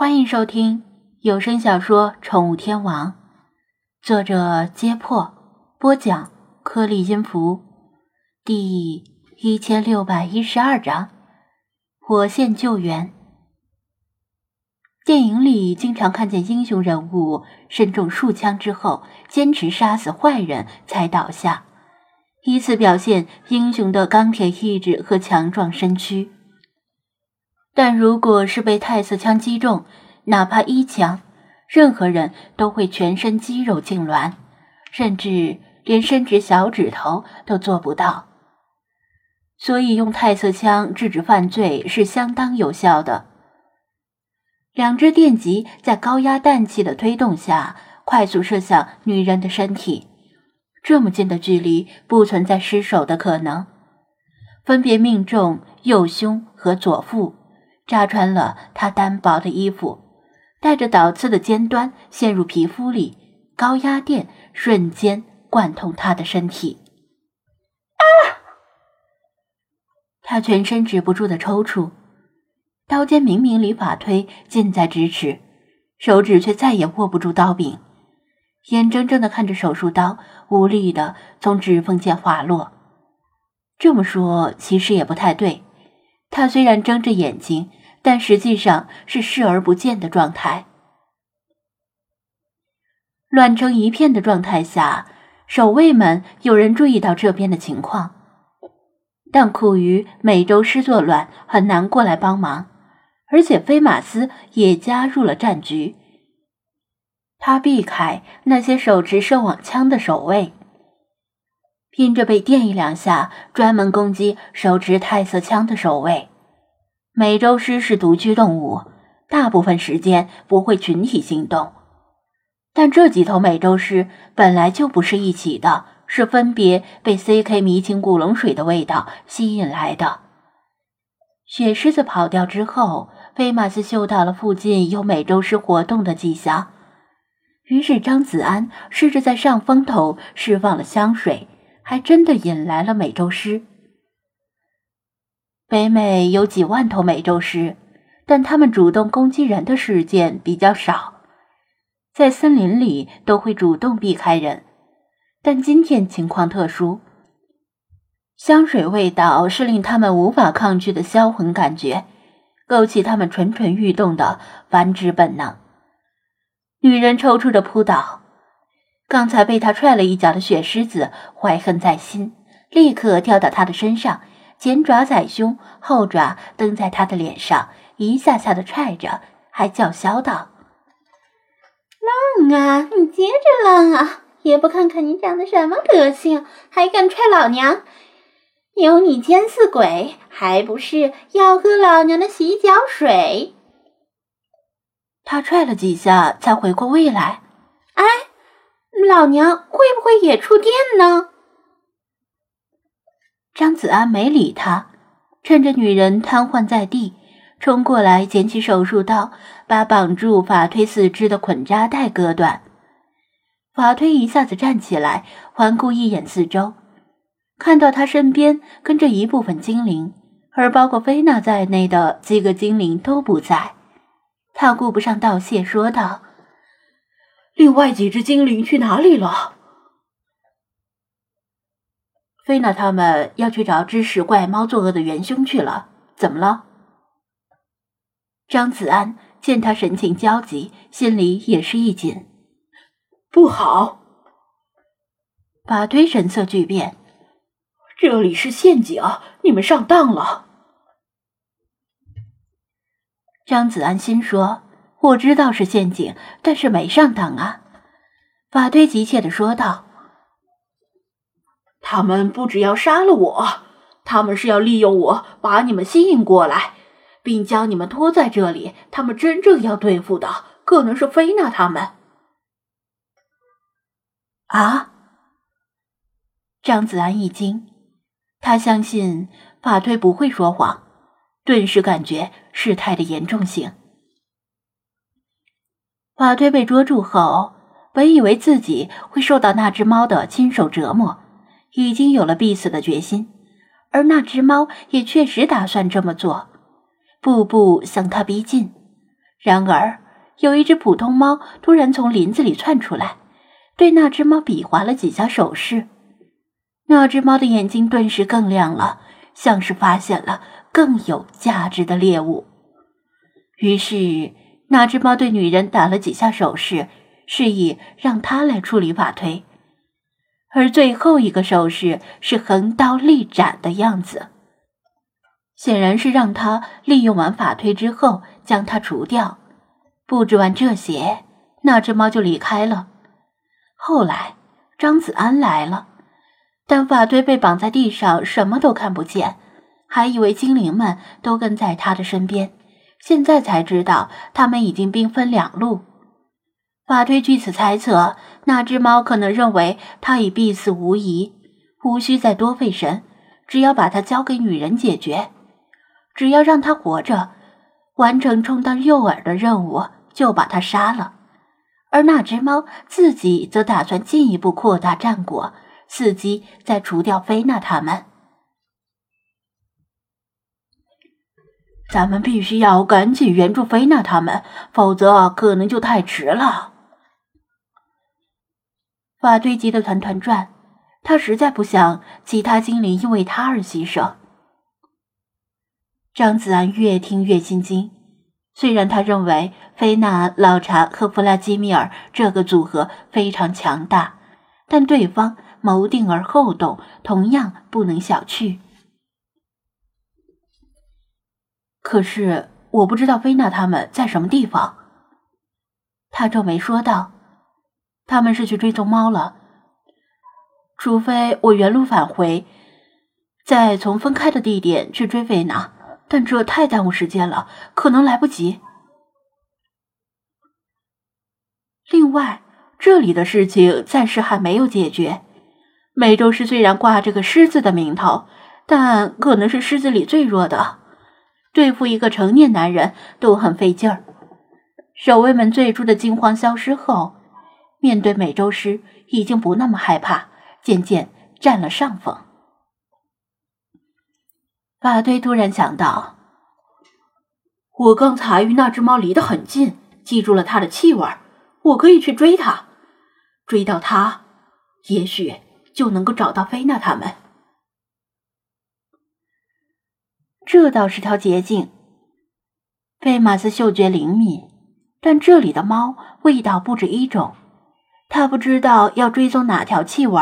欢迎收听有声小说《宠物天王》，作者：揭破，播讲：颗粒音符，第一千六百一十二章：火线救援。电影里经常看见英雄人物身中数枪之后，坚持杀死坏人才倒下，以此表现英雄的钢铁意志和强壮身躯。但如果是被太色枪击中，哪怕一枪，任何人都会全身肌肉痉挛，甚至连伸直小指头都做不到。所以用太色枪制止犯罪是相当有效的。两只电极在高压氮气的推动下，快速射向女人的身体，这么近的距离不存在失手的可能，分别命中右胸和左腹。扎穿了他单薄的衣服，带着倒刺的尖端陷入皮肤里，高压电瞬间贯通他的身体。啊！他全身止不住的抽搐，刀尖明明离法推近在咫尺，手指却再也握不住刀柄，眼睁睁的看着手术刀无力的从指缝间滑落。这么说其实也不太对，他虽然睁着眼睛。但实际上是视而不见的状态。乱成一片的状态下，守卫们有人注意到这边的情况，但苦于美洲狮作乱，很难过来帮忙。而且菲马斯也加入了战局，他避开那些手持射网枪的守卫，拼着被电一两下，专门攻击手持泰瑟枪的守卫。美洲狮是独居动物，大部分时间不会群体行动。但这几头美洲狮本来就不是一起的，是分别被 C.K. 迷情古龙水的味道吸引来的。雪狮子跑掉之后，菲马斯嗅到了附近有美洲狮活动的迹象，于是张子安试着在上风头释放了香水，还真的引来了美洲狮。北美有几万头美洲狮，但它们主动攻击人的事件比较少，在森林里都会主动避开人。但今天情况特殊，香水味道是令他们无法抗拒的销魂感觉，勾起他们蠢蠢欲动的繁殖本能。女人抽搐着扑倒，刚才被他踹了一脚的雪狮子怀恨在心，立刻跳到他的身上。前爪踩胸，后爪蹬在他的脸上，一下下的踹着，还叫嚣道：“浪啊，你接着浪啊！也不看看你长得什么德行，还敢踹老娘！有你奸似鬼，还不是要喝老娘的洗脚水？”他踹了几下，才回过味来：“哎，老娘会不会也触电呢？”张子安没理他，趁着女人瘫痪在地，冲过来捡起手术刀，把绑住法推四肢的捆扎带割断。法推一下子站起来，环顾一眼四周，看到他身边跟着一部分精灵，而包括菲娜在内的几个精灵都不在。他顾不上道谢，说道：“另外几只精灵去哪里了？”菲娜他们要去找只使怪猫作恶的元凶去了，怎么了？张子安见他神情焦急，心里也是一紧。不好！法推神色巨变，这里是陷阱，你们上当了。张子安心说：“我知道是陷阱，但是没上当啊。”法推急切的说道。他们不只要杀了我，他们是要利用我把你们吸引过来，并将你们拖在这里。他们真正要对付的可能是菲娜他们。啊！张子安一惊，他相信法推不会说谎，顿时感觉事态的严重性。法推被捉住后，本以为自己会受到那只猫的亲手折磨。已经有了必死的决心，而那只猫也确实打算这么做，步步向他逼近，然而，有一只普通猫突然从林子里窜出来，对那只猫比划了几下手势。那只猫的眼睛顿时更亮了，像是发现了更有价值的猎物。于是，那只猫对女人打了几下手势，示意让她来处理法推。而最后一个手势是横刀立斩的样子，显然是让他利用完法推之后将它除掉。布置完这些，那只猫就离开了。后来，张子安来了，但法推被绑在地上，什么都看不见，还以为精灵们都跟在他的身边，现在才知道他们已经兵分两路。法推据此猜测，那只猫可能认为他已必死无疑，无需再多费神，只要把它交给女人解决，只要让它活着，完成充当诱饵的任务，就把它杀了。而那只猫自己则打算进一步扩大战果，伺机再除掉菲娜他们。咱们必须要赶紧援助菲娜他们，否则可能就太迟了。法堆急得团团转，他实在不想其他精灵因为他而牺牲。张子安越听越心惊，虽然他认为菲娜、老查和弗拉基米尔这个组合非常强大，但对方谋定而后动，同样不能小觑。可是我不知道菲娜他们在什么地方。他皱眉说道。他们是去追踪猫了，除非我原路返回，再从分开的地点去追维娜，但这太耽误时间了，可能来不及。另外，这里的事情暂时还没有解决。美洲狮虽然挂着个狮子的名头，但可能是狮子里最弱的，对付一个成年男人都很费劲儿。守卫们最初的惊慌消失后。面对美洲狮，已经不那么害怕，渐渐占了上风。法推突然想到，我刚才与那只猫离得很近，记住了它的气味，我可以去追它，追到它，也许就能够找到菲娜他们。这倒是条捷径。费马斯嗅觉灵敏，但这里的猫味道不止一种。他不知道要追踪哪条气味，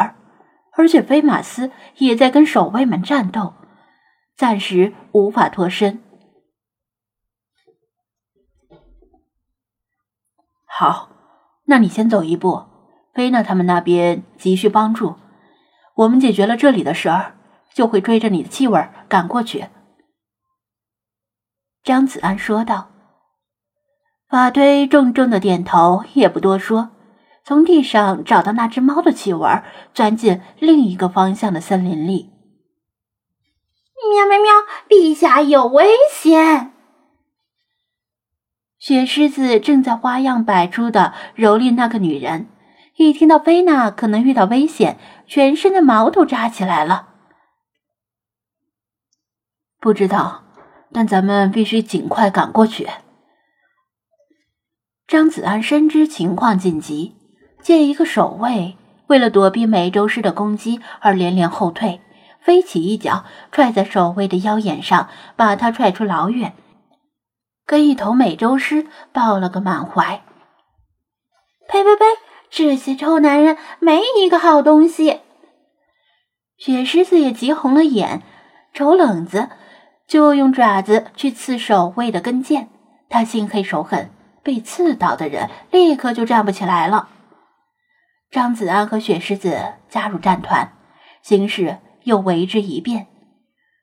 而且菲马斯也在跟守卫们战斗，暂时无法脱身。好，那你先走一步，菲娜他们那边急需帮助，我们解决了这里的事儿，就会追着你的气味赶过去。”张子安说道。法推重重的点头，也不多说。从地上找到那只猫的气味，钻进另一个方向的森林里。喵喵喵！陛下有危险！雪狮子正在花样百出的蹂躏那个女人，一听到菲娜可能遇到危险，全身的毛都扎起来了。不知道，但咱们必须尽快赶过去。张子安深知情况紧急。见一个守卫为了躲避美洲狮的攻击而连连后退，飞起一脚踹在守卫的腰眼上，把他踹出老远，跟一头美洲狮抱了个满怀。呸呸呸！这些臭男人没一个好东西。雪狮子也急红了眼，瞅冷子就用爪子去刺守卫的跟腱。他心黑手狠，被刺到的人立刻就站不起来了。张子安和雪狮子加入战团，形势又为之一变。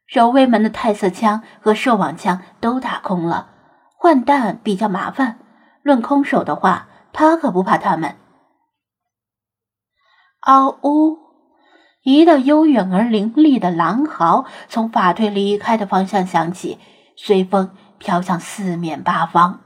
守卫们的太色枪和射网枪都打空了，换弹比较麻烦。论空手的话，他可不怕他们。嗷呜！一道悠远而凌厉的狼嚎从法队离开的方向响起，随风飘向四面八方。